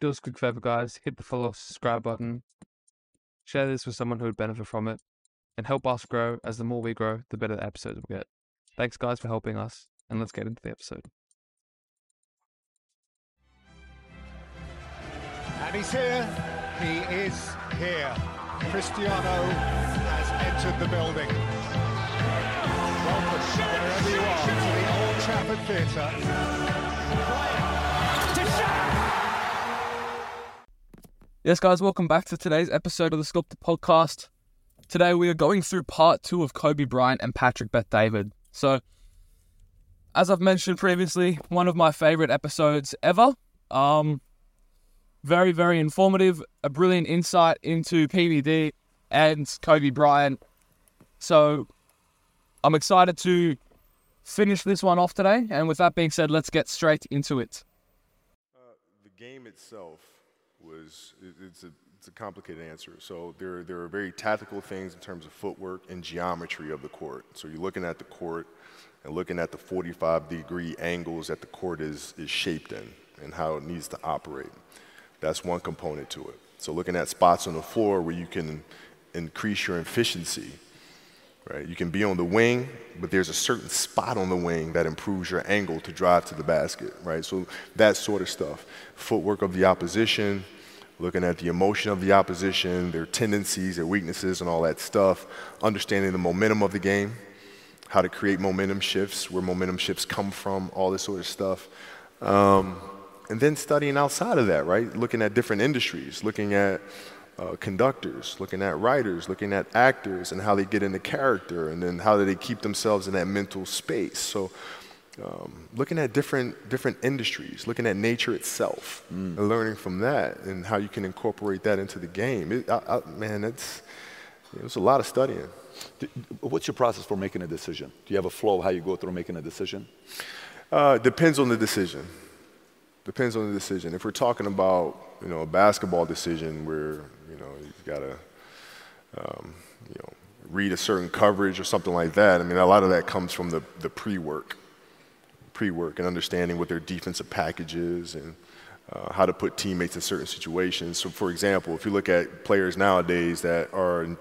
do us a quick favor, guys. Hit the follow, subscribe button. Share this with someone who would benefit from it. And help us grow, as the more we grow, the better the episodes will get. Thanks, guys, for helping us. And let's get into the episode. And he's here. He is here. Cristiano has entered the building. Welcome, wherever you are, to the Old Trafford Theatre. Yes, guys, welcome back to today's episode of the Sculpted Podcast. Today we are going through part two of Kobe Bryant and Patrick Bet-David. So, as I've mentioned previously, one of my favorite episodes ever. Um, very, very informative, a brilliant insight into PBD and Kobe Bryant. So I'm excited to finish this one off today. And with that being said, let's get straight into it. Uh, the game itself was it, it's a it's a complicated answer. So there there are very tactical things in terms of footwork and geometry of the court. So you're looking at the court and looking at the 45 degree angles that the court is is shaped in and how it needs to operate. That's one component to it. So looking at spots on the floor where you can increase your efficiency, right? You can be on the wing, but there's a certain spot on the wing that improves your angle to drive to the basket, right? So that sort of stuff. Footwork of the opposition, looking at the emotion of the opposition, their tendencies, their weaknesses, and all that stuff. Understanding the momentum of the game, how to create momentum shifts, where momentum shifts come from, all this sort of stuff. Um, and then studying outside of that, right? Looking at different industries, looking at uh, conductors, looking at writers, looking at actors and how they get into character, and then how do they keep themselves in that mental space. So, um, looking at different different industries, looking at nature itself, mm. and learning from that, and how you can incorporate that into the game. It, I, I, man, it's it was a lot of studying. What's your process for making a decision? Do you have a flow of how you go through making a decision? Uh, depends on the decision. Depends on the decision. If we're talking about you know a basketball decision where you know you've got to um, you know read a certain coverage or something like that. I mean, a lot of that comes from the the pre-work, pre-work, and understanding what their defensive package is and. Uh, how to put teammates in certain situations. So, for example, if you look at players nowadays that are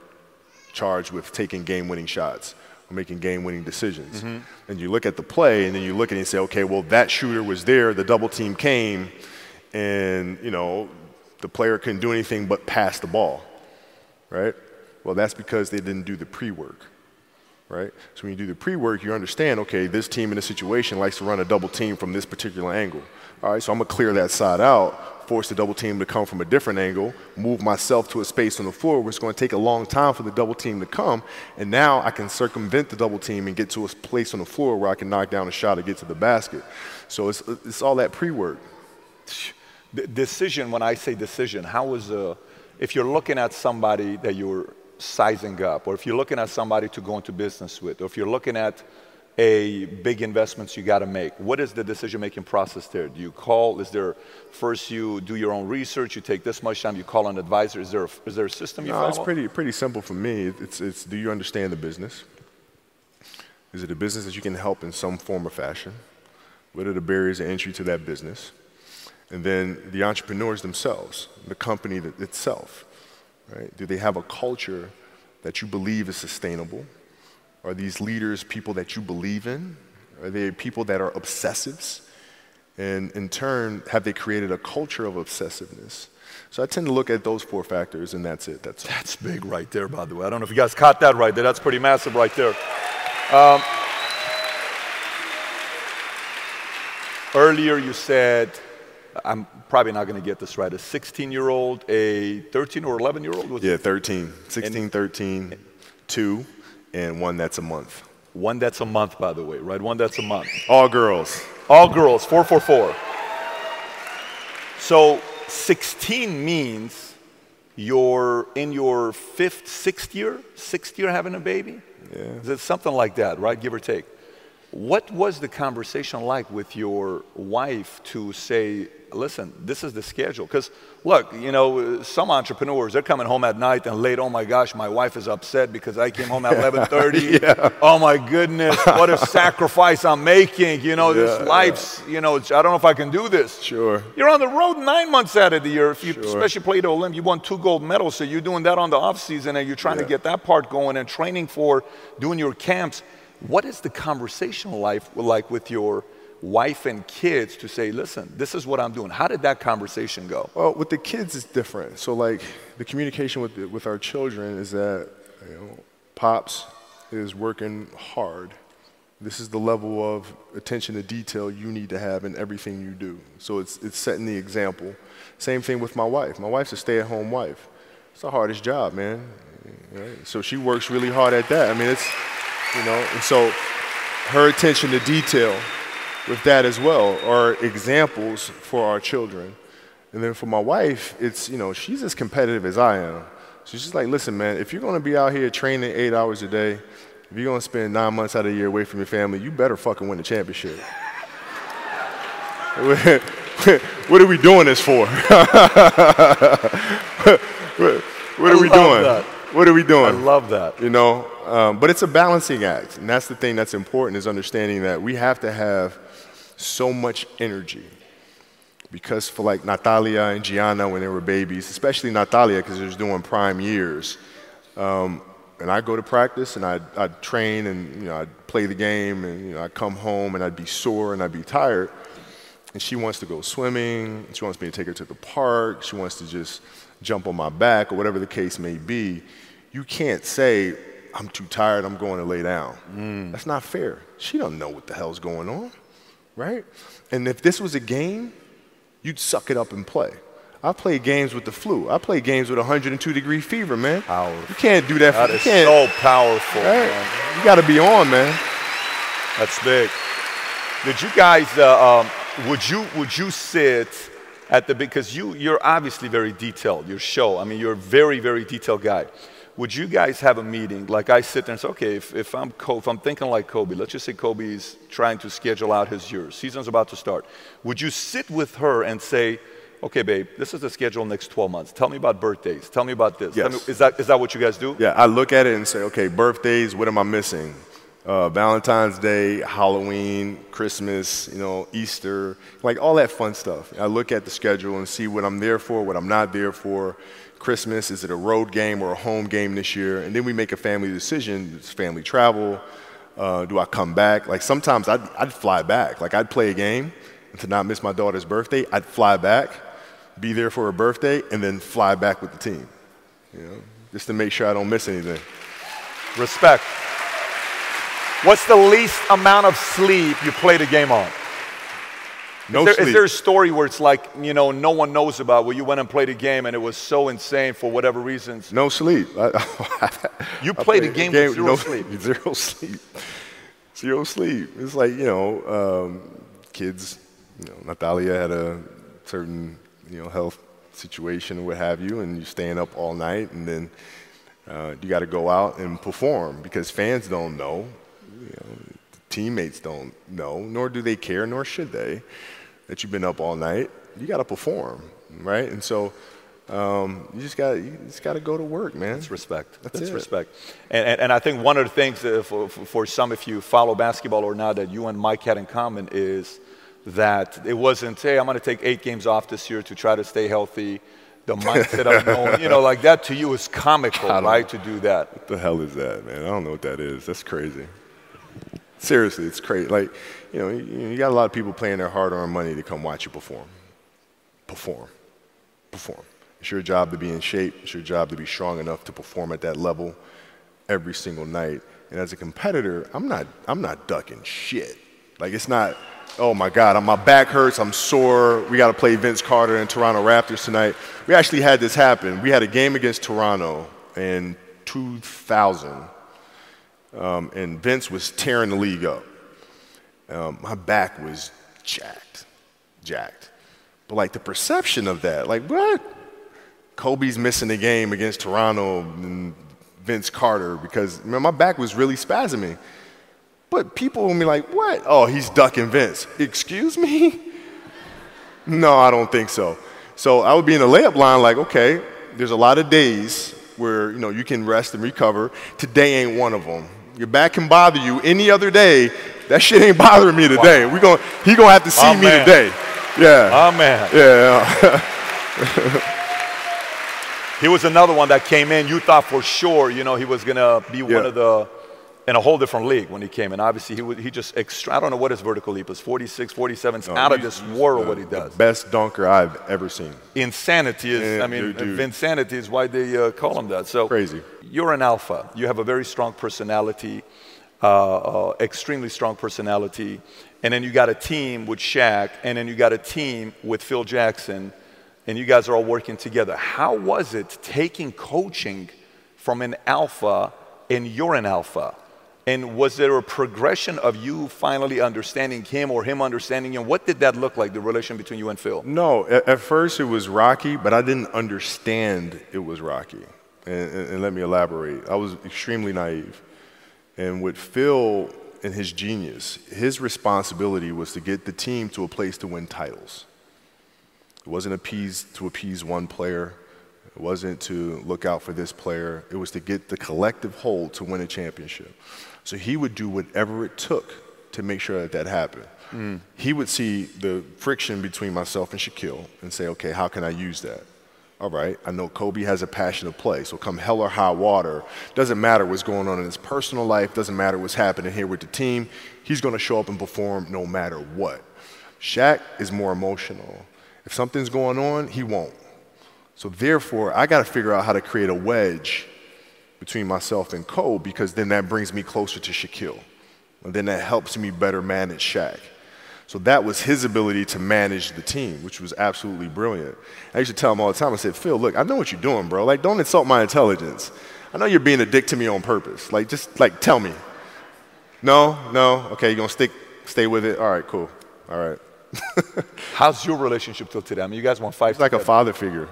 charged with taking game-winning shots, or making game-winning decisions. Mm-hmm. And you look at the play, and then you look at it and say, okay, well that shooter was there, the double team came, and you know the player couldn't do anything but pass the ball, right? Well, that's because they didn't do the pre-work, right? So when you do the pre-work, you understand, okay, this team in this situation likes to run a double team from this particular angle. All right, so I'm gonna clear that side out force the double team to come from a different angle, move myself to a space on the floor where it's to take a long time for the double team to come, and now I can circumvent the double team and get to a place on the floor where I can knock down a shot or get to the basket. So it's, it's all that pre-work. Decision, when I say decision, how is a, uh, if you're looking at somebody that you're sizing up, or if you're looking at somebody to go into business with, or if you're looking at a big investments you got to make. What is the decision making process there? Do you call? Is there first you do your own research? You take this much time. You call an advisor. Is there a, is there a system you no, follow? it's pretty pretty simple for me. It's it's do you understand the business? Is it a business that you can help in some form or fashion? What are the barriers of entry to that business? And then the entrepreneurs themselves, the company itself, right? Do they have a culture that you believe is sustainable? Are these leaders people that you believe in? Are they people that are obsessives? And in turn, have they created a culture of obsessiveness? So I tend to look at those four factors, and that's it. That's, that's big right there, by the way. I don't know if you guys caught that right there. That's pretty massive right there. Um, earlier, you said, I'm probably not going to get this right, a 16 year old, a 13 or 11 year old? Yeah, 13. 16, and, 13, 2 and one that's a month. One that's a month, by the way, right? One that's a month. All girls. All girls, 444. So 16 means you're in your fifth, sixth year, sixth year having a baby? Yeah. Is it something like that, right? Give or take. What was the conversation like with your wife to say, listen, this is the schedule? Because look, you know, some entrepreneurs, they're coming home at night and late, oh my gosh, my wife is upset because I came home at 11.30. yeah. Oh my goodness, what a sacrifice I'm making. You know, yeah, this life's, yeah. you know, I don't know if I can do this. Sure. You're on the road nine months out of the year. If you sure. especially played the Olymp, you won two gold medals, so you're doing that on the off season and you're trying to get that part going and training for doing your camps. What is the conversational life like with your wife and kids to say, listen, this is what I'm doing? How did that conversation go? Well, with the kids, it's different. So, like, the communication with, the, with our children is that, you know, Pops is working hard. This is the level of attention to detail you need to have in everything you do. So, it's, it's setting the example. Same thing with my wife. My wife's a stay at home wife. It's the hardest job, man. Right? So, she works really hard at that. I mean, it's, you know, and so her attention to detail with that as well are examples for our children. And then for my wife, it's, you know, she's as competitive as I am. So she's like, listen, man, if you're going to be out here training eight hours a day, if you're going to spend nine months out of the year away from your family, you better fucking win the championship. what are we doing this for? what, are we doing? That. What are we doing? I love that. You know, um, but it's a balancing act, and that's the thing that's important is understanding that we have to have so much energy. Because for like Natalia and Gianna when they were babies, especially Natalia because she was doing prime years, um, and I go to practice and I'd, I'd, train and you know I'd play the game and you know I'd come home and I'd be sore and I'd be tired, and she wants to go swimming. She wants me to take her to the park. She wants to just jump on my back or whatever the case may be. You can't say I'm too tired. I'm going to lay down. Mm. That's not fair. She don't know what the hell's going on right? And if this was a game, you'd suck it up and play. I play games with the flu. I play games with 102 degree fever, man. Powerful. You can't do that. That for, is so powerful, right? man. You got to be on, man. That's big. Did you guys? Uh, um, would you would you sit at the because you you're obviously very detailed. Your show. I mean, you're a very very detailed guy would you guys have a meeting? Like I sit there and say, okay, if, if, I'm, if I'm thinking like Kobe, let's just say Kobe's trying to schedule out his year, season's about to start. Would you sit with her and say, okay, babe, this is the schedule next 12 months. Tell me about birthdays. Tell me about this. Yes. Me, is, that, is that what you guys do? Yeah, I look at it and say, okay, birthdays, what am I missing? Uh, Valentine's Day, Halloween, Christmas, you know, Easter, like all that fun stuff. I look at the schedule and see what I'm there for, what I'm not there for Christmas? Is it a road game or a home game this year? And then we make a family decision. It's family travel. Uh, do I come back? Like sometimes I'd, I'd fly back. Like I'd play a game and to not miss my daughter's birthday, I'd fly back, be there for her birthday, and then fly back with the team. You know, just to make sure I don't miss anything. Respect. What's the least amount of sleep you played a game on? No is there, sleep. Is there a story where it's like, you know, no one knows about where you went and played a game and it was so insane for whatever reasons? No sleep. you played, played a game, game with zero no, sleep. Zero sleep. Zero sleep. It's like, you know, um, kids, you know, Natalia had a certain, you know, health situation or what have you, and you're staying up all night, and then uh, you got to go out and perform because fans don't know. You know teammates don't know, nor do they care, nor should they that you've been up all night. You got to perform, right? And so um, you just got you just got to go to work, man. That's respect. That's, That's respect. And, and, and, I think one of the things for, for some, if you follow basketball or not, that you and Mike had in common is that it wasn't, hey, I'm going to take eight games off this year to try to stay healthy. The mindset of knowing, you know, like that to you is comical, right? To do that. What the hell is that, man? I don't know what that is. That's crazy. Seriously, it's crazy. Like, you know, you, you got a lot of people paying their hard-earned money to come watch you perform. Perform. Perform. It's your job to be in shape. It's your job to be strong enough to perform at that level every single night. And as a competitor, I'm not, I'm not ducking shit. Like, it's not, oh my God, my back hurts, I'm sore. We got to play Vince Carter and Toronto Raptors tonight. We actually had this happen. We had a game against Toronto in 2000 um, and Vince was tearing the league up. Um, my back was jacked, jacked. But like the perception of that, like what? Kobe's missing the game against Toronto and Vince Carter because man, my back was really spasming. But people will be like, what? Oh, he's ducking Vince. Excuse me? No, I don't think so. So I would be in the layup line like, okay, there's a lot of days where you know you can rest and recover. Today ain't one of them. Your back can bother you any other day. That shit ain't bothering me today. We going he gonna have to see me today. Yeah. Oh man. yeah. He was another one that came in. You thought for sure, you know, he was gonna be one of the in a whole different league when he came in. Obviously, he would, he just extra. I don't know what his vertical leap is. 46, 47. It's out of this world what he does. Best dunker I've ever seen. Insanity is. Yeah, I mean, dude, dude. Vinsanity is why they uh, call him that. So Crazy. You're an alpha. You have a very strong personality, uh, uh, extremely strong personality, and then you got a team with Shaq, and then you got a team with Phil Jackson, and you guys are all working together. How was it taking coaching from an alpha, and you're an alpha? And was there a progression of you finally understanding him or him understanding you? What did that look like, the relation between you and Phil? No, at, at first it was rocky, but I didn't understand it was rocky. And, and, and let me elaborate. I was extremely naive. And with Phil and his genius, his responsibility was to get the team to a place to win titles. It wasn't appease to appease one player. It wasn't to look out for this player. It was to get the collective whole to win a championship. So he would do whatever it took to make sure that that happened. Mm. He would see the friction between myself and Shaquille and say, okay, how can I use that? All right, I know Kobe has a passion to play, so come hell or high water, doesn't matter what's going on in his personal life, doesn't matter what's happening here with the team, he's gonna show up and perform no matter what. Shaq is more emotional. If something's going on, he won't. So therefore, I got to figure out how to create a wedge between myself and Cole because then that brings me closer to Shaquille. And then that helps me better manage Shaq. So that was his ability to manage the team, which was absolutely brilliant. I used to tell him all the time, I said, Phil, look, I know what you're doing, bro. Like, don't insult my intelligence. I know you're being a dick to me on purpose. Like, just, like, tell me. No? No? Okay, you're to stick, stay with it? All right, cool. All right. How's your relationship till today? I mean, you guys won five. It's like a father figure.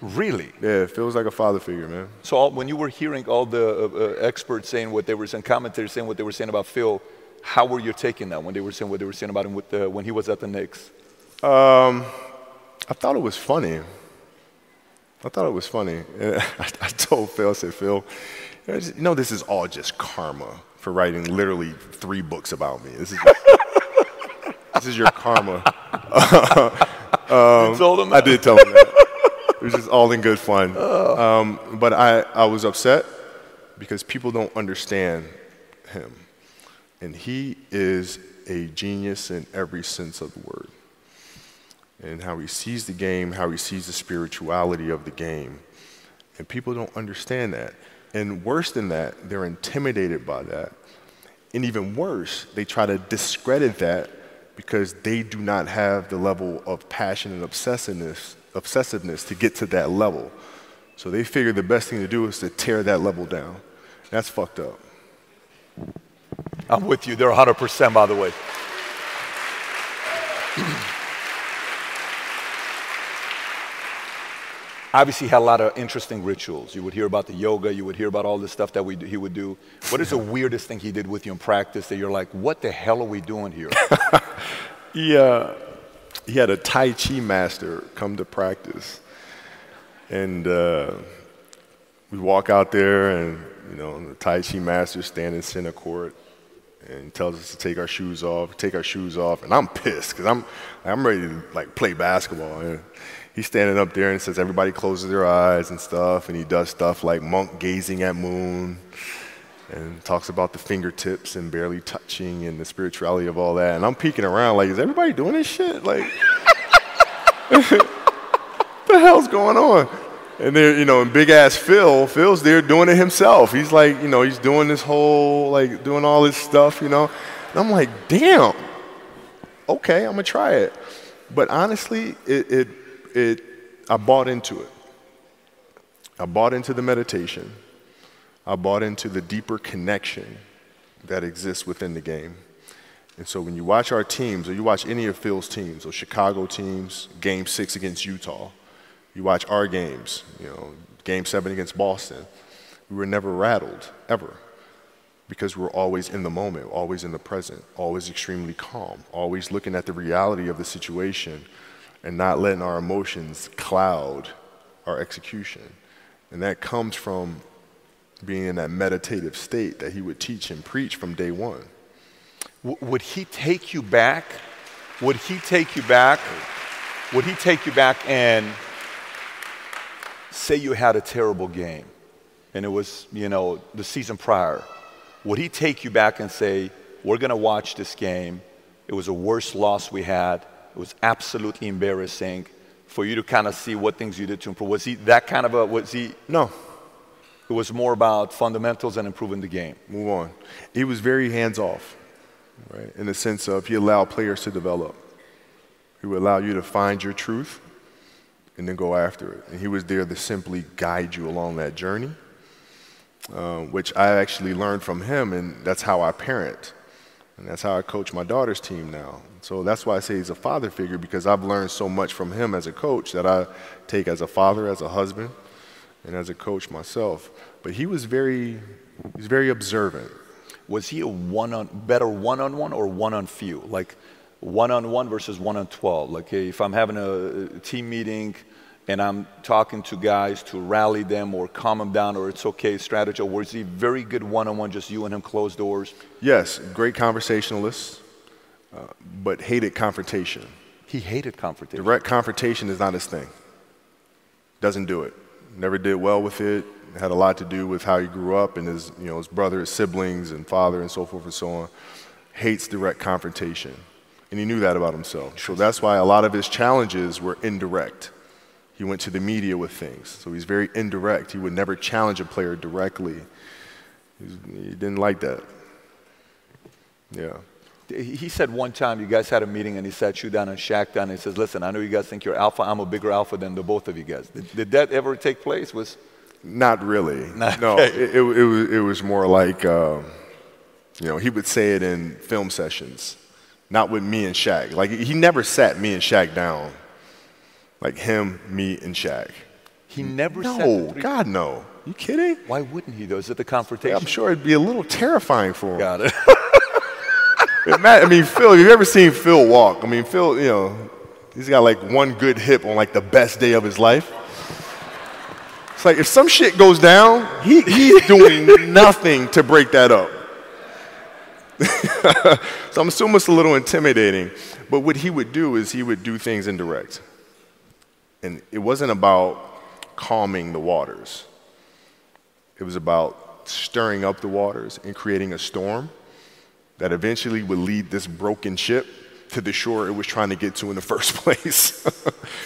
Really? Yeah, it feels like a father figure, man. So all, when you were hearing all the uh, uh, experts saying what they were saying, commentators saying what they were saying about Phil, how were you taking that when they were saying what they were saying about him with the, when he was at the Knicks? I thought it was funny. I thought it was funny. I, I told Phil, I said, Phil, you know, just- you know this is all just karma for writing literally three books about me. This is, this is your karma. you told him I did tell him that. It was just all in good fun. Um, but I, I was upset because people don't understand him. And he is a genius in every sense of the word. And how he sees the game, how he sees the spirituality of the game. And people don't understand that. And worse than that, they're intimidated by that. And even worse, they try to discredit that because they do not have the level of passion and obsessiveness, obsessiveness to get to that level. So they figure the best thing to do is to tear that level down. That's fucked up. I'm with you. They're 100%, by the way. Obviously, he had a lot of interesting rituals. You would hear about the yoga. You would hear about all the stuff that we he would do. What is the weirdest thing he did with you in practice that you're like, what the hell are we doing here? He, uh, he had a Tai Chi master come to practice. And uh, we walk out there, and, you know, the Tai Chi master standing center court and tells us to take our shoes off, take our shoes off. And I'm pissed because I'm, I'm ready to, like, play basketball. And he's standing up there and says, everybody closes their eyes and stuff. And he does stuff like monk gazing at moon and talks about the fingertips and barely touching and the spirituality of all that. And I'm peeking around like, is everybody doing this shit? Like, the hell's going on? And there, you know, and big ass Phil, Phil's there doing it himself. He's like, you know, he's doing this whole, like, doing all this stuff, you know. And I'm like, damn, okay, I'm gonna try it. But honestly, it, it, it, I bought into it. I bought into the meditation. I bought into the deeper connection that exists within the game. And so when you watch our teams, or you watch any of Phil's teams, or Chicago teams, game six against Utah, you watch our games, you know, game seven against Boston, we were never rattled, ever. because we're always in the moment, always in the present, always extremely calm, always looking at the reality of the situation and not letting our emotions cloud our execution. And that comes from being in that meditative state that he would teach and preach from day one. W- would he take you back? Would he take you back? Would he take you back and say you had a terrible game and it was, you know, the season prior? Would he take you back and say, We're going to watch this game? It was the worst loss we had. It was absolutely embarrassing for you to kind of see what things you did to improve. Was he that kind of a, was he? No. It was more about fundamentals and improving the game. Move on. He was very hands off, right? In the sense of he allowed players to develop. He would allow you to find your truth and then go after it. And he was there to simply guide you along that journey, uh, which I actually learned from him, and that's how I parent. And that's how I coach my daughter's team now. So that's why I say he's a father figure because I've learned so much from him as a coach that I take as a father, as a husband, and as a coach myself. But he was very, he's very observant. Was he a one on better one on one or one on few? Like one on one versus one on twelve. Like if I'm having a team meeting and I'm talking to guys to rally them or calm them down or it's okay strategy, or was he very good one on one, just you and him closed doors? Yes, great conversationalist, uh, but hated confrontation. He hated confrontation. Direct confrontation is not his thing. Doesn't do it. Never did well with it. it. Had a lot to do with how he grew up and his, you know, his brother, his siblings, and father, and so forth and so on. Hates direct confrontation, and he knew that about himself. So that's why a lot of his challenges were indirect. He went to the media with things, so he's very indirect. He would never challenge a player directly. he didn't like that. Yeah. He said one time you guys had a meeting and he sat you down and Shaq down and he says, listen, I know you guys think you're alpha. I'm a bigger alpha than the both of you guys. Did, did that ever take place? Was Not really. Not- no, okay. it, it, it, was, it was more like, um, you know, he would say it in film sessions, not with me and Shaq. Like, he never sat me and Shaq down. Like him, me, and Shaq. he never No, God, no. You kidding? Why wouldn't he though? Is it the confrontation? I'm sure it'd be a little terrifying for him. Got it. I mean, Phil, you've ever seen Phil walk? I mean, Phil, you know, he's got like one good hip on like the best day of his life. It's like if some shit goes down, he, he's doing nothing to break that up. so I'm assuming it's a little intimidating. But what he would do is he would do things indirect. And it wasn't about calming the waters, it was about stirring up the waters and creating a storm that eventually would lead this broken ship to the shore it was trying to get to in the first place.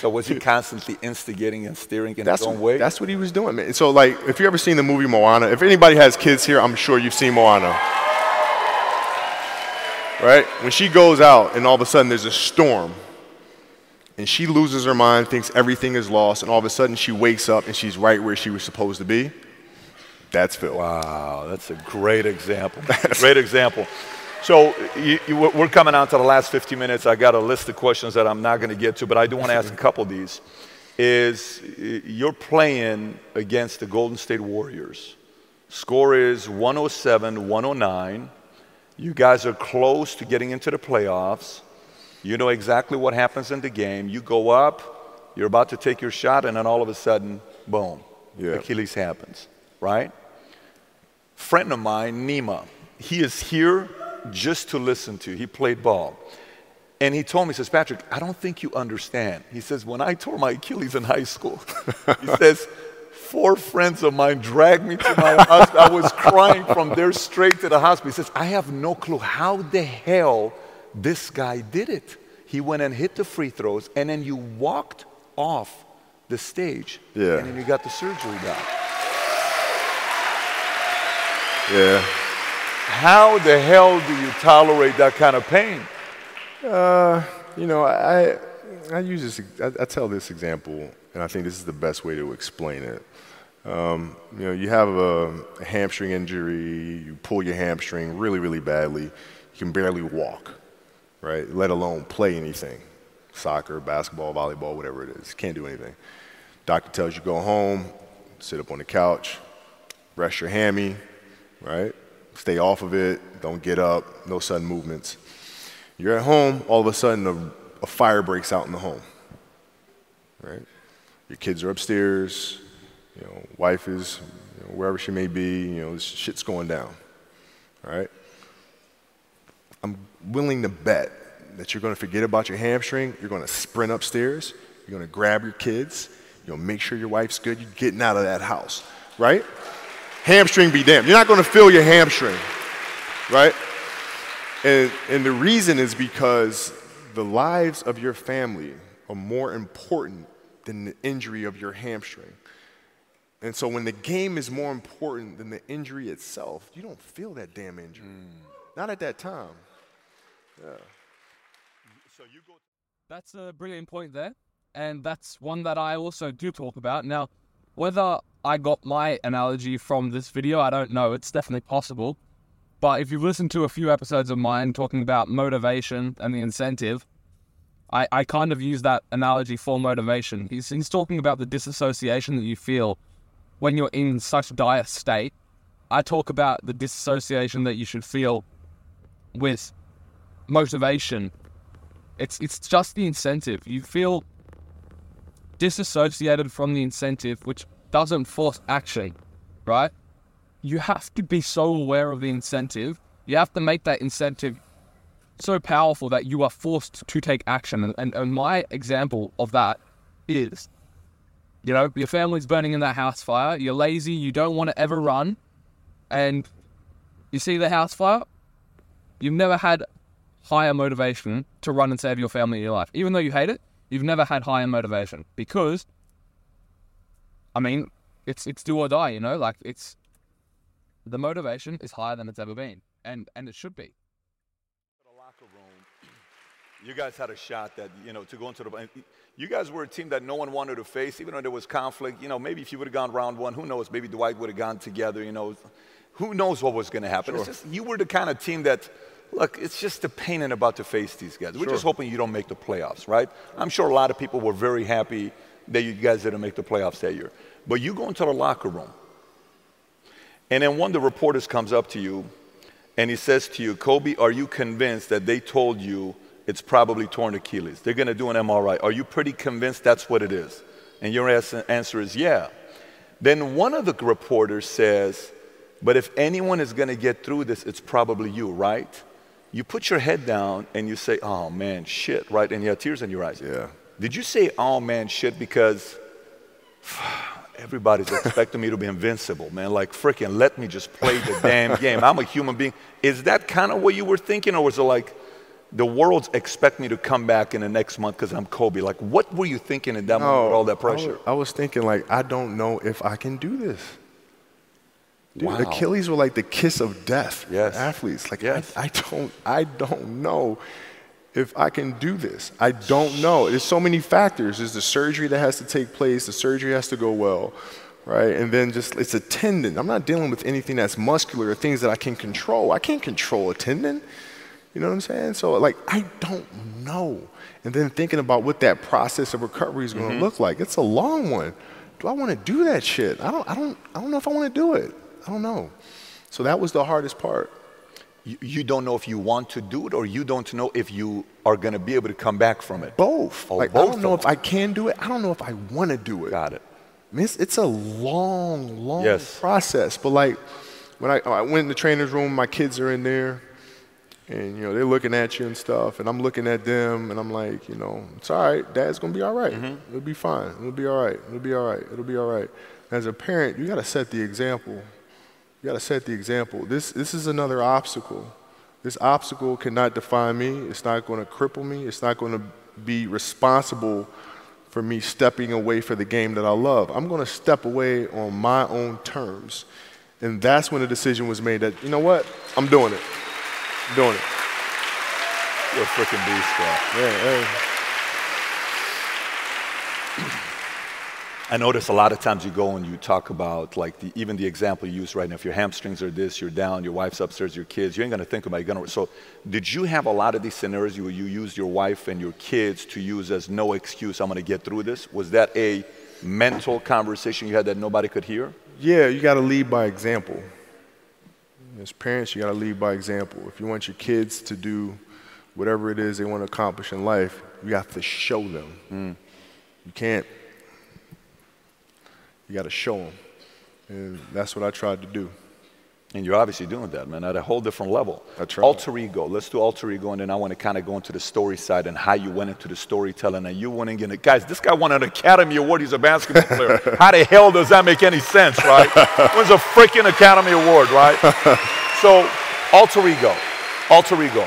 so was he constantly instigating and steering in that's, his own way? that's what he was doing, man. So, like, if you ever seen the movie Moana, if anybody has kids here, I'm sure you've seen Moana. Right? When she goes out and all of a sudden there's a storm and she loses her mind, thinks everything is lost, and all of a sudden she wakes up and she's right where she was supposed to be, that's Phil. Wow, that's a great example. great example. So you, you, we're coming on to the last 50 minutes. I got a list of questions that I'm not going to get to, but I do want to ask a couple of these. Is you're playing against the Golden State Warriors. Score is 107, 109. You guys are close to getting into the playoffs. You know exactly what happens in the game. You go up, you're about to take your shot, and then all of a sudden, boom, Yeah. Achilles happens, right? friend of mine, Nima, he is here just to listen to. He played ball. And he told me, he says, Patrick, I don't think you understand. He says, when I tore my Achilles in high school, he says, four friends of mine dragged me to my hospital. I was crying from there straight to the hospital. He says, I have no clue how the hell this guy did it. He went and hit the free throws, and then you walked off the stage, Yeah. and then you got the surgery done. Yeah. How the hell do you tolerate that kind of pain? You know, I, I use this, I, I tell this example, and I think this is the best way to explain it. Um, you know, you have a, a hamstring injury, you pull your hamstring really, really badly, you can barely walk, right? Let alone play anything soccer, basketball, volleyball, whatever it is. Can't do anything. Doctor tells you go home, sit up on the couch, rest your hammy, right? Stay off of it, don't get up, no sudden movements. You're at home, all of a sudden a, a fire breaks out in the home. Right? Your kids are upstairs, you know, wife is you know, wherever she may be, you know, this shit's going down. All right? I'm willing to bet that you're going to forget about your hamstring. You're going to sprint upstairs. You're going to grab your kids. To make sure your wife's good. You're getting out of that house, right? Hamstring be damned. You're not going to feel your hamstring, right? And, and the reason is because the lives of your family are more important than the injury of your hamstring. And so when the game is more important than the injury itself, you don't feel that damn injury. Mm. Not at that time. Yeah. So you go. That's a brilliant point there, and that's one that I also do talk about. Now, whether I got my analogy from this video, I don't know. It's definitely possible. But if you've listened to a few episodes of mine talking about motivation and the incentive, I, I kind of use that analogy for motivation. He's, he's talking about the disassociation that you feel when you're in such dire state. I talk about the disassociation that you should feel with motivation. It's it's just the incentive. You feel disassociated from the incentive, which doesn't force action, right? You have to be so aware of the incentive. You have to make that incentive so powerful that you are forced to take action. And, and, and my example of that is, you know, your family's burning in that house fire. You're lazy. You don't want to ever run. And you see the house fire. You've never had higher motivation to run and save your family in your life. Even though you hate it, you've never had higher motivation because, I mean, it's it's do or die. You know, like it's the motivation is higher than it's ever been, and and it should be. You guys had a shot that you know to go into the. You guys were a team that no one wanted to face, even though there was conflict. You know, maybe if you would have gone round one, who knows? Maybe Dwight would have gone together. You know, who knows what was going to happen? Sure. It's just you were the kind of team that look, it's just a pain in about to face these guys. We're just hoping you don't make the playoffs, right? I'm sure a lot of people were very happy that you guys didn't make the playoffs that year. But you go into the locker room, and then one of the reporters comes up to you and he says to you, Kobe, are you convinced that they told you it's probably torn Achilles? They're going to do an MRI. Are you pretty convinced that's what it is? And your answer is yeah. Then one of the reporters says, but if anyone is going to get through this, it's probably you, right? you put your head down and you say, oh man, shit, right? And you have tears in your eyes. Yeah. Did you say, oh man, shit, because everybody's expecting me to be invincible, man? Like, freaking let me just play the damn game. I'm a human being. Is that kind of what you were thinking? Or was it like, the world's expect me to come back in the next month because I'm Kobe? Like, what were you thinking in that no, moment with oh, all that pressure? I was, I was thinking, like, I don't know if I can do this. Dude, wow. Achilles were like the kiss of death yes. athletes. Like yes. I, I don't I don't know if I can do this. I don't know. There's so many factors. There's the surgery that has to take place. The surgery has to go well, right? And then just it's a tendon. I'm not dealing with anything that's muscular or things that I can control. I can't control a tendon. You know what I'm saying? So like I don't know. And then thinking about what that process of recovery is going to mm-hmm. look like. It's a long one. Do I want to do that shit? I don't I don't I don't know if I want to do it. I don't know. So that was the hardest part. You, you don't know if you want to do it, or you don't know if you are going to be able to come back from it. Both. Oh, like, both I don't know if I can do it. I don't know if I want to do it. Got it. I mean, it's, it's a long, long yes. process. But like, when I, I went in the trainer's room, my kids are in there, and you know they're looking at you and stuff, and I'm looking at them, and I'm like, you know, it's all right. Dad's gonna be all right. mm-hmm. It'll be fine. It'll be all right. It'll be all right. It'll be all right. As a parent, you got to set the example you got to set the example. This, this is another obstacle. This obstacle cannot define me. It's not going to cripple me. It's not going to be responsible for me stepping away for the game that I love. I'm going to step away on my own terms. And that's when the decision was made that, you know what? I'm doing it. I'm doing it. You're a freaking beast, bro. Yeah, hey. I notice a lot of times you go and you talk about like the, even the example you use right now. If your hamstrings are this, you're down, your wife's upstairs, your kids, you ain't gonna think about it. You're gonna, so did you have a lot of these scenarios where you used your wife and your kids to use as no excuse, I'm gonna get through this? Was that a mental conversation you had that nobody could hear? Yeah, you gotta lead by example. As parents, you got to lead by example. If you want your kids to do whatever it is they want to accomplish in life, you have to show them. Mm. You can't. You got to show them. And that's what I tried to do. And you're obviously doing that, man, at a whole different level. That's right. Alter ego. Let's do alter ego, and then I want to kind of go into the story side and how you went into the storytelling and you winning in it. Guys, this guy won an Academy Award. He's a basketball player. how the hell does that make any sense, right? Wins a freaking Academy Award, right? so, alter ego. Alter ego.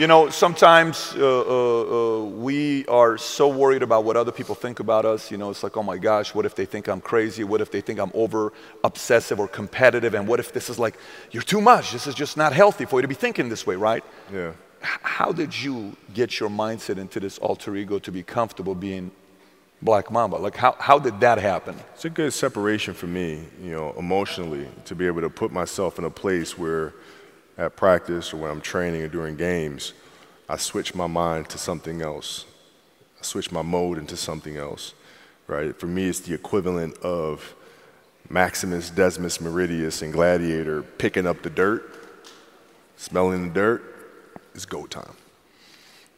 You know, sometimes uh, uh, uh, we are so worried about what other people think about us. You know, it's like, oh my gosh, what if they think I'm crazy? What if they think I'm over obsessive or competitive? And what if this is like, you're too much? This is just not healthy for you to be thinking this way, right? Yeah. How did you get your mindset into this alter ego to be comfortable being Black Mamba? Like, how, how did that happen? It's a good separation for me, you know, emotionally, to be able to put myself in a place where at practice or when I'm training or during games, I switch my mind to something else. I switch my mode into something else, right? For me, it's the equivalent of Maximus Decimus Meridius and Gladiator picking up the dirt, smelling the dirt. It's go time,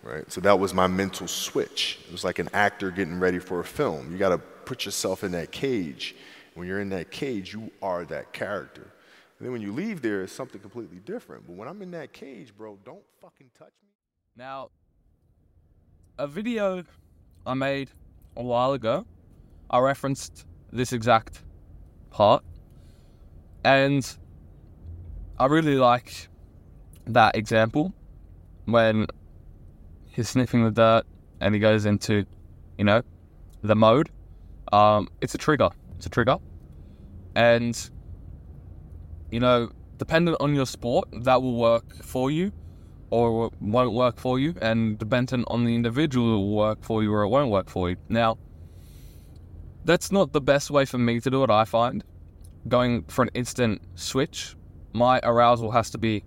right? So that was my mental switch. It was like an actor getting ready for a film. You got to put yourself in that cage. When you're in that cage, you are that character. And then when you leave there, it's something completely different. But when I'm in that cage, bro, don't fucking touch me. Now, a video I made a while ago, I referenced this exact part, and I really like that example when he's sniffing the dirt and he goes into, you know, the mode. Um, it's a trigger. It's a trigger, and you know, dependent on your sport, that will work for you or won't work for you, and dependent on the individual, it will work for you or it won't work for you. Now, that's not the best way for me to do it, I find. Going for an instant switch, my arousal has to be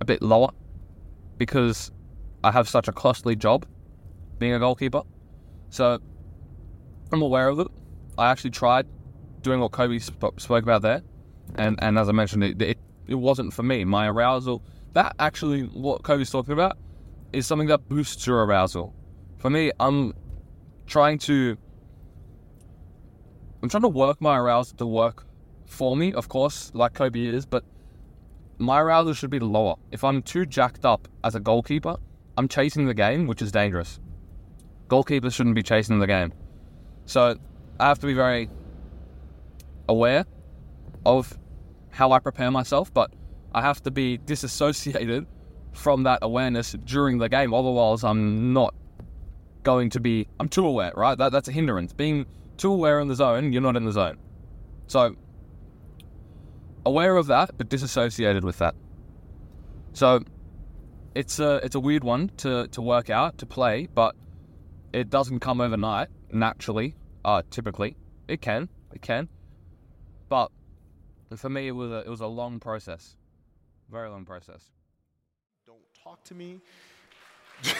a bit lower because I have such a costly job being a goalkeeper. So I'm aware of it. I actually tried doing what Kobe sp- spoke about there and and as I mentioned, it, it it wasn't for me. My arousal, that actually what Kobe's talking about, is something that boosts your arousal. For me, I'm trying to I'm trying to work my arousal to work for me, of course, like Kobe is, but my arousal should be lower. If I'm too jacked up as a goalkeeper, I'm chasing the game, which is dangerous. Goalkeepers shouldn't be chasing the game. So I have to be very aware of how I prepare myself, but I have to be disassociated from that awareness during the game. Otherwise, I'm not going to be. I'm too aware, right? That, that's a hindrance. Being too aware in the zone, you're not in the zone. So, aware of that, but disassociated with that. So, it's a it's a weird one to to work out to play, but it doesn't come overnight naturally. Uh, typically, it can, it can, but but for me, it was a, it was a long process, very long process. Don't talk to me.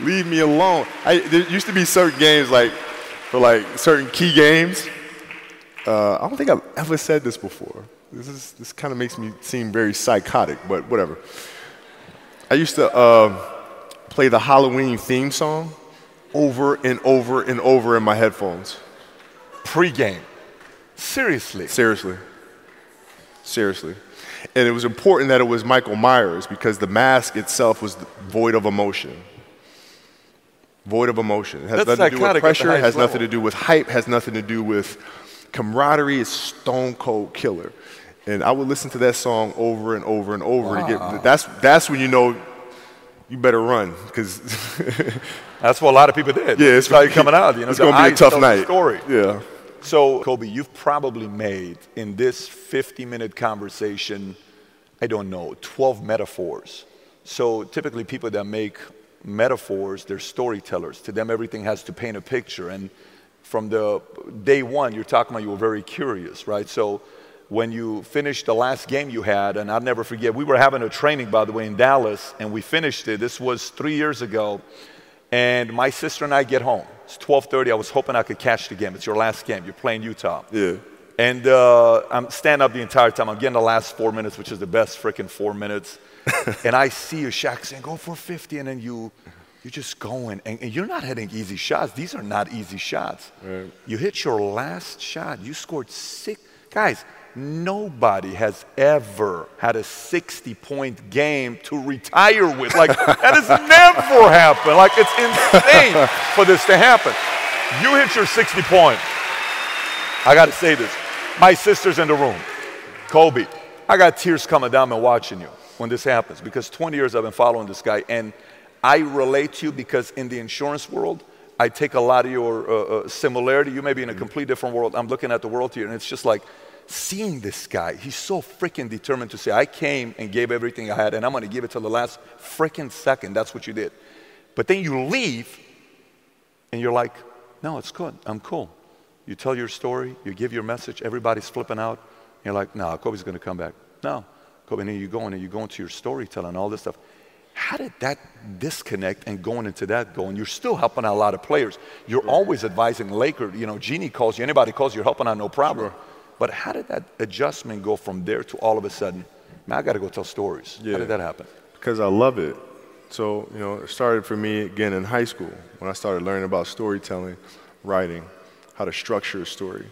Leave me alone. I, there used to be certain games like for like certain key games. Uh, I don't think I've ever said this before. This is this kind of makes me seem very psychotic, but whatever. I used to uh, play the Halloween theme song over and over and over in my headphones. Pre-game. Seriously. Seriously. Seriously. And it was important that it was Michael Myers because the mask itself was void of emotion. Void of emotion. It has That's nothing to do with pressure, has level. nothing to do with hype, has nothing to do with camaraderie. It's stone cold killer. And I would listen to that song over and over and over wow. to get that's that's when you know you better run because that's what a lot of people did. Yeah, it's like coming out. You know, it's gonna be a tough night. Story. Yeah. So, Kobe, you've probably made in this 50 minute conversation, I don't know, 12 metaphors. So, typically, people that make metaphors, they're storytellers. To them, everything has to paint a picture. And from the day one, you're talking about you were very curious, right? So, when you finished the last game you had, and I'll never forget, we were having a training, by the way, in Dallas, and we finished it. This was three years ago. And my sister and I get home. It's 12:30. I was hoping I could catch the game. It's your last game. You're playing Utah. Yeah. And uh, I'm standing up the entire time. I'm getting the last four minutes, which is the best freaking four minutes. and I see you, Shaq, saying, go for 50. And then you, you're just going. And, and you're not hitting easy shots. These are not easy shots. Right. You hit your last shot. You scored six. Guys, nobody has ever had a 60 point game to retire with. Like, that has never happened. Like, it's insane for this to happen. You hit your 60 point. I got to say this. My sister's in the room. Kobe, I got tears coming down and watching you when this happens because 20 years I've been following this guy and I relate to you because in the insurance world, I take a lot of your uh, uh, similarity. You may be in a complete different world. I'm looking at the world here and it's just like seeing this guy. He's so freaking determined to say, I came and gave everything I had and I'm going to give it to the last freaking second. That's what you did. But then you leave and you're like, no, it's good. I'm cool. You tell your story, you give your message, everybody's flipping out. You're like, no, Kobe's going to come back. No. Kobe, and then you go and you go into your storytelling, all this stuff. How did that disconnect and going into that go? And You're still helping out a lot of players. You're always advising Laker. You know, Jeanie calls you, anybody calls you, you're helping out, no problem. Sure. But how did that adjustment go from there to all of a sudden, man, I got to go tell stories? Yeah. How did that happen? because I love it. So, you know, it started for me again in high school when I started learning about storytelling, writing, how to structure a story,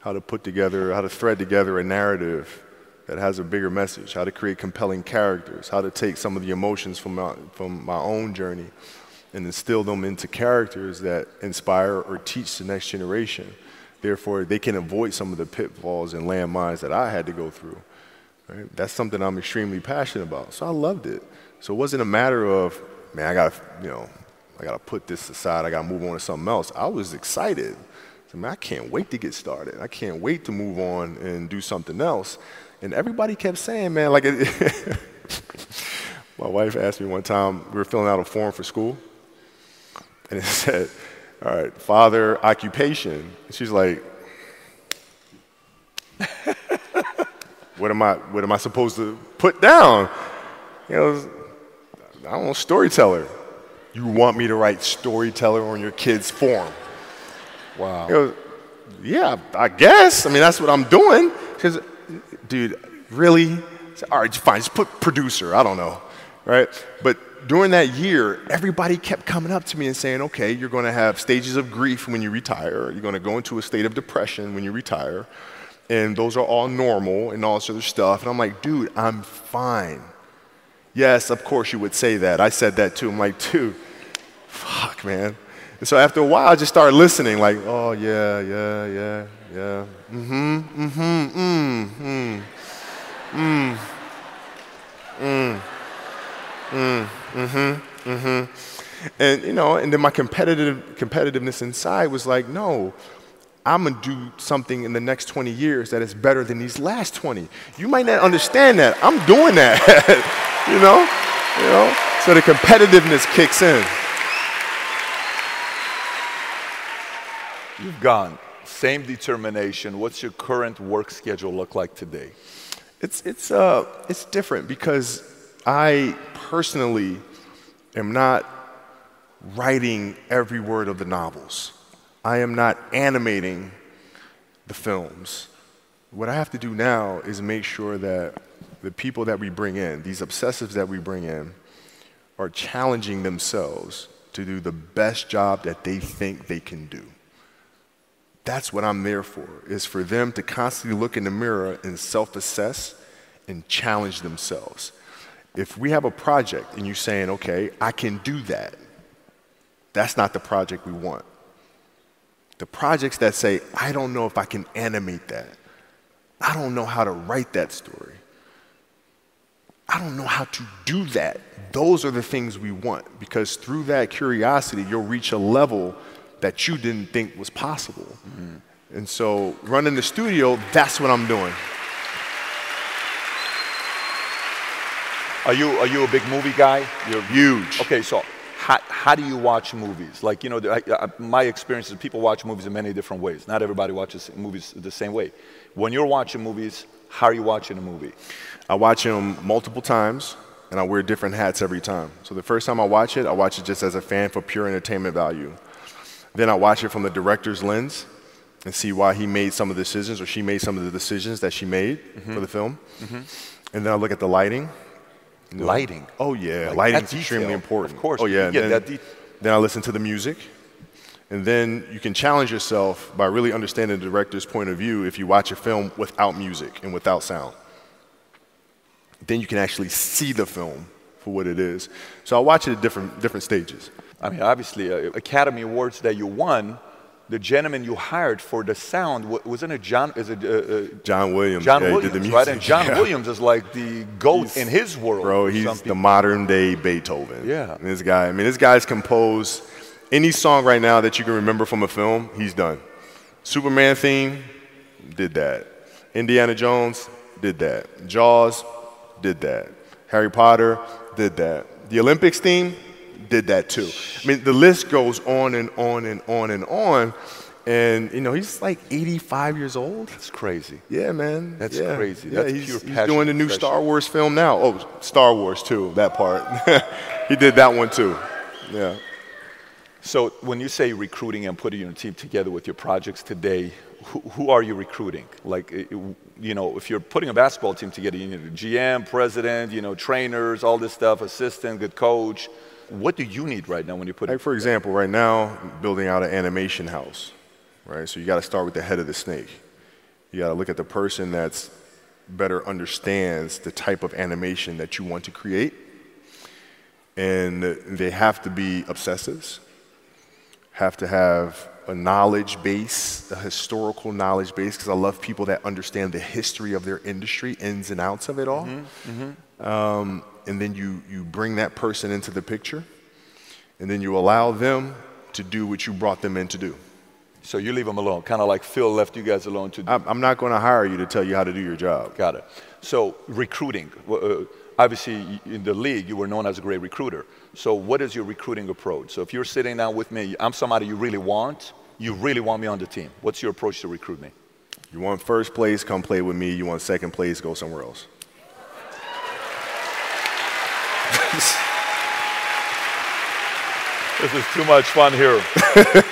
how to put together, how to thread together a narrative that has a bigger message, how to create compelling characters, how to take some of the emotions from my, from my own journey and instill them into characters that inspire or teach the next generation. Therefore, they can avoid some of the pitfalls and landmines that I had to go through. Right? That's something I'm extremely passionate about. So I loved it. So it wasn't a matter of, man, I got to, you know, I got to put this aside. I got to move on to something else. I was excited. So, man, I can't wait to get started. I can't wait to move on and do something else. And everybody kept saying, man, like, my wife asked me one time, we were filling out a form for school, and it said, all right, father, occupation. She's like, what am I, what am I supposed to put down? You know, I don't storyteller. You want me to write storyteller on your kid's form? Wow. Yeah, I guess. I mean, that's what I'm doing. Because, dude, really? All right, fine, just put producer. I don't know, right? But during that year, everybody kept coming up to me and saying, okay, you're going to have stages of grief when you retire. You're going to go into a state of depression when you retire. And those are all normal and all this other stuff. And I'm like, dude, I'm fine. Yes, of course you would say that. I said that too. I'm like, dude, fuck, man. And so after a while, I just started listening, like, oh, yeah, yeah, yeah, yeah. Mm-hmm, mm-hmm, mm, mm, mm, mm, mm, mm-hmm, mm-hmm. And, you know, and then my competitive, competitiveness inside was like, no, I'm gonna do something in the next 20 years that is better than these last 20. You might not understand that. I'm doing that, you know? You know? So the competitiveness kicks in. You've gone. Same determination. What's your current work schedule look like today? It's, it's, uh, it's different because I personally am not writing every word of the novels. I am not animating the films. What I have to do now is make sure that the people that we bring in, these obsessives that we bring in, are challenging themselves to do the best job that they think they can do. That's what I'm there for, is for them to constantly look in the mirror and self assess and challenge themselves. If we have a project and you're saying, okay, I can do that, that's not the project we want. The projects that say, I don't know if I can animate that, I don't know how to write that story, I don't know how to do that. Those are the things we want because through that curiosity, you'll reach a level that you didn't think was possible. Mm-hmm. And so, running the studio, that's what I'm doing. Are you, are you a big movie guy? You're Huge. Okay, so how, how do you watch movies? Like, you know, I, I, my experience is people watch movies in many different ways. Not everybody watches movies the same way. When you're watching movies, how are you watching a movie? I watch them multiple times, and I wear different hats every time. So the first time I watch it, I watch it just as a fan for pure entertainment value. Then I watch it from the director's lens, and see why he made some of the decisions or she made some of the decisions that she made Mm-hmm. for the film. And then I look at the lighting. Lighting. Oh yeah, Like is extremely important. Of course, Oh you yeah. then, that de- then I listen to the music, and then you can challenge yourself by really understanding the director's point of view if you watch a film without music and without sound. Then you can actually see the film for what it is. So I watch it at different different stages. I mean, obviously, uh, Academy Awards that you won, the gentleman you hired for the sound wasn't it John? Is it uh, uh, John Williams. John yeah, Williams, did the right? And John Yeah. Williams is like the goat He's- in his world. Bro, he's the modern day Beethoven. Yeah. And this guy, I mean, this guy's composed any song right now that you can remember from a film, he's done. Superman theme, did that. Indiana Jones, did that. Jaws, did that. Harry Potter, did that. The Olympics theme, did that too. I mean, the list goes on and on and on and on. And, you know, he's like 85 years old. That's crazy. Yeah, man. That's yeah. crazy. Yeah, That's he's, pure he's doing the new. Star Wars film now. Oh, Star Wars too. That part. he did that one too. Yeah. So when you say recruiting and putting your team together with your projects today, who, who are you recruiting? Like, you know, if you're putting a basketball team together, you need a GM, president, you know, trainers, all this stuff, assistant, good coach. What do you need right now when you put Like it? for example, right now, building out an animation house, right? So you got to start with the head of the snake. You got to look at the person that's better understands the type of animation that you want to create, and they have to be obsessives. Have to have a knowledge base, a historical knowledge base, because I love people that understand the history of their industry, ins and outs of it all. Um, and then you, you bring that person into the picture, and then you allow them to do what you brought them in to do. So you leave them alone, kind of like Phil left you guys alone to I'm, I'm not going to hire you to tell you how to do your job. Got it. So recruiting. Uh, obviously, in the league, you were known as a great recruiter. So what is your recruiting approach? So if you're sitting down with me, I'm somebody you really want. You really want me on the team. What's your approach to recruit me? You want first place, come play with me. You want second place, go somewhere else. This is too much fun here.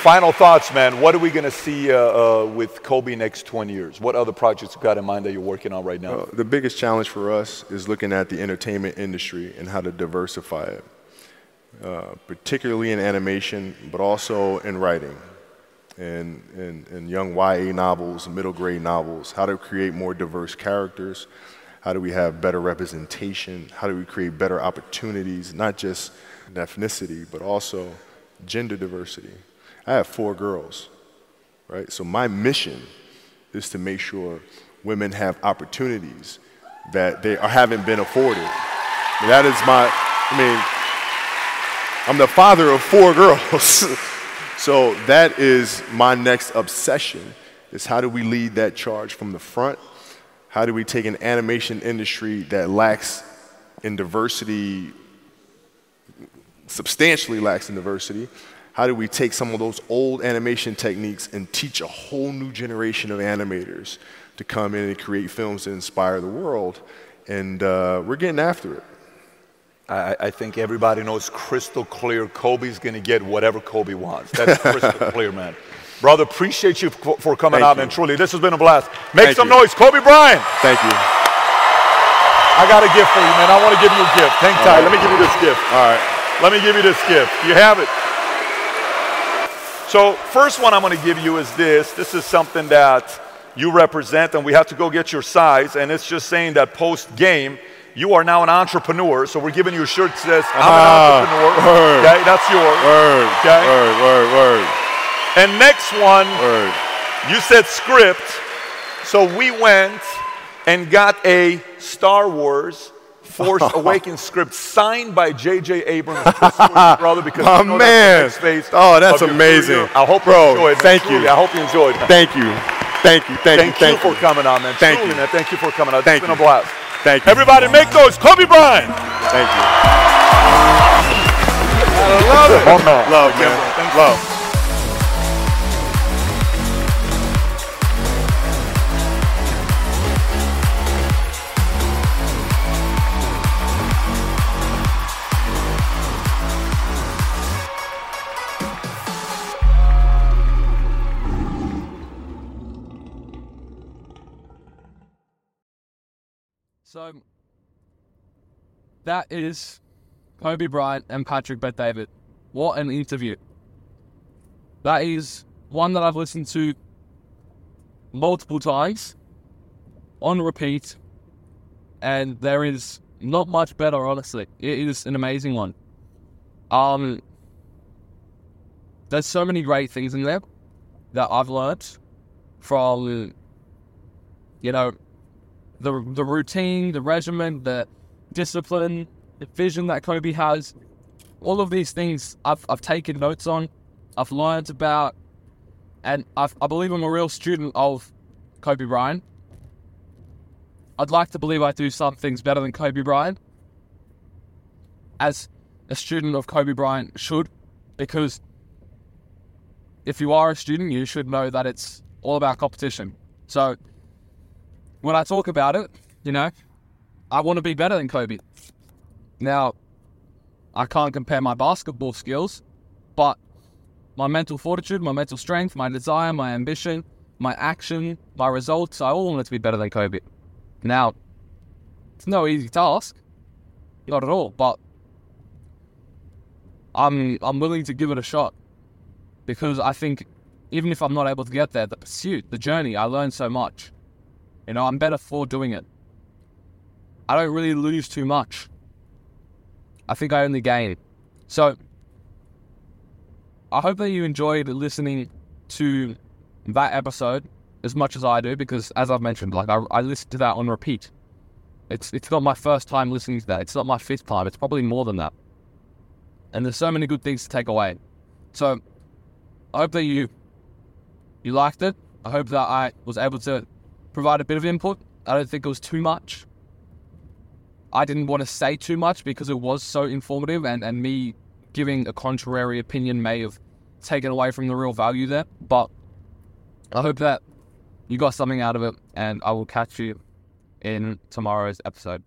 Final thoughts, man. What are we going to see uh, uh, with Kobe next 20 years? What other projects you got in mind that you're working on right now? Uh, the biggest challenge for us is looking at the entertainment industry and how to diversify it, uh, particularly in animation, but also in writing and, and, and young YA novels, middle grade novels, how to create more diverse characters, how do we have better representation, how do we create better opportunities, not just in ethnicity, but also gender diversity. I have four girls, right? So my mission is to make sure women have opportunities that they are, haven't been afforded. That is my, I mean, I'm the father of four girls. so that is my next obsession is how do we lead that charge from the front? How do we take an animation industry that lacks in diversity, substantially lacks in diversity? How do we take some of those old animation techniques and teach a whole new generation of animators to come in and create films that inspire the world? And uh, we're getting after it. I, I think everybody knows crystal clear Kobe's going to get whatever Kobe wants. That's crystal clear, man. Brother, appreciate you for, for coming Thank out, you. man. Truly, this has been a blast. Make Thank some you. noise. Kobe Bryant. Thank you. I got a gift for you, man. I want to give you a gift. Hang tight. Let me give you this gift. All right. Let me give you this gift. You have it. So, first one I'm going to give you is this. This is something that you represent, and we have to go get your size. And it's just saying that post game, you are now an entrepreneur. So, we're giving you a shirt that says, I'm Ah, an entrepreneur. word. Okay, that's yours. Word. Okay. Word. Word. Word. And next one, Word. you said script. So, we went and got a Star Wars. Force Awakens script signed by J.J. Abrams, This is for you, brother, because My you know man. that's the next Oh, that's amazing. career. I hope Bro, you enjoyed. man. thank you. I hope you enjoyed. Thank you. Thank you. Thank, Thank, you. Thank you for coming on, man. Thank Truly, you. man. Thank you for coming on. Thank it's been you. a blast. Thank you. Everybody, make those Kobe Bryant. Thank you. I love it. Oh. Love, man. Love. So that is Kobe Bryant and Patrick Bet-David. What an interview. That is one that I've listened to multiple times on repeat, and there is not much better, honestly. It is an amazing one. Um, there's so many great things in there that I've learned from, you know, the the routine, the regimen, the discipline, the vision that Kobe has. All of these things I've I've taken notes on, I've learned about, and I've, I believe I'm a real student of Kobe Bryant. I'd like to believe I do some things better than Kobe Bryant, as a student of Kobe Bryant should, because if you are a student, you should know that it's all about competition. So when I talk about it, you know, I want to be better than Kobe. Now, I can't compare my basketball skills, but my mental fortitude, my mental strength, my desire, my ambition, my action, my results, I all want it to be better than Kobe. Now, it's no easy task, not at all, but I'm I'm willing to give it a shot because I think even if I'm not able to get there, the pursuit, the journey, I learn so much. You know, I'm better for doing it. I don't really lose too much. I think I only gain. So, I hope that you enjoyed listening to that episode as much as I do because, as I've mentioned, like I, I listened to that on repeat. It's it's not my first time listening to that. It's not my fifth time. It's probably more than that. And there's so many good things to take away. So, I hope that you you liked it. I hope that I was able to provide a bit of input. I don't think it was too much. I didn't want to say too much because it was so informative, and, and me giving a contrary opinion may have taken away from the real value there. But I hope that you got something out of it, and I will catch you in tomorrow's episode.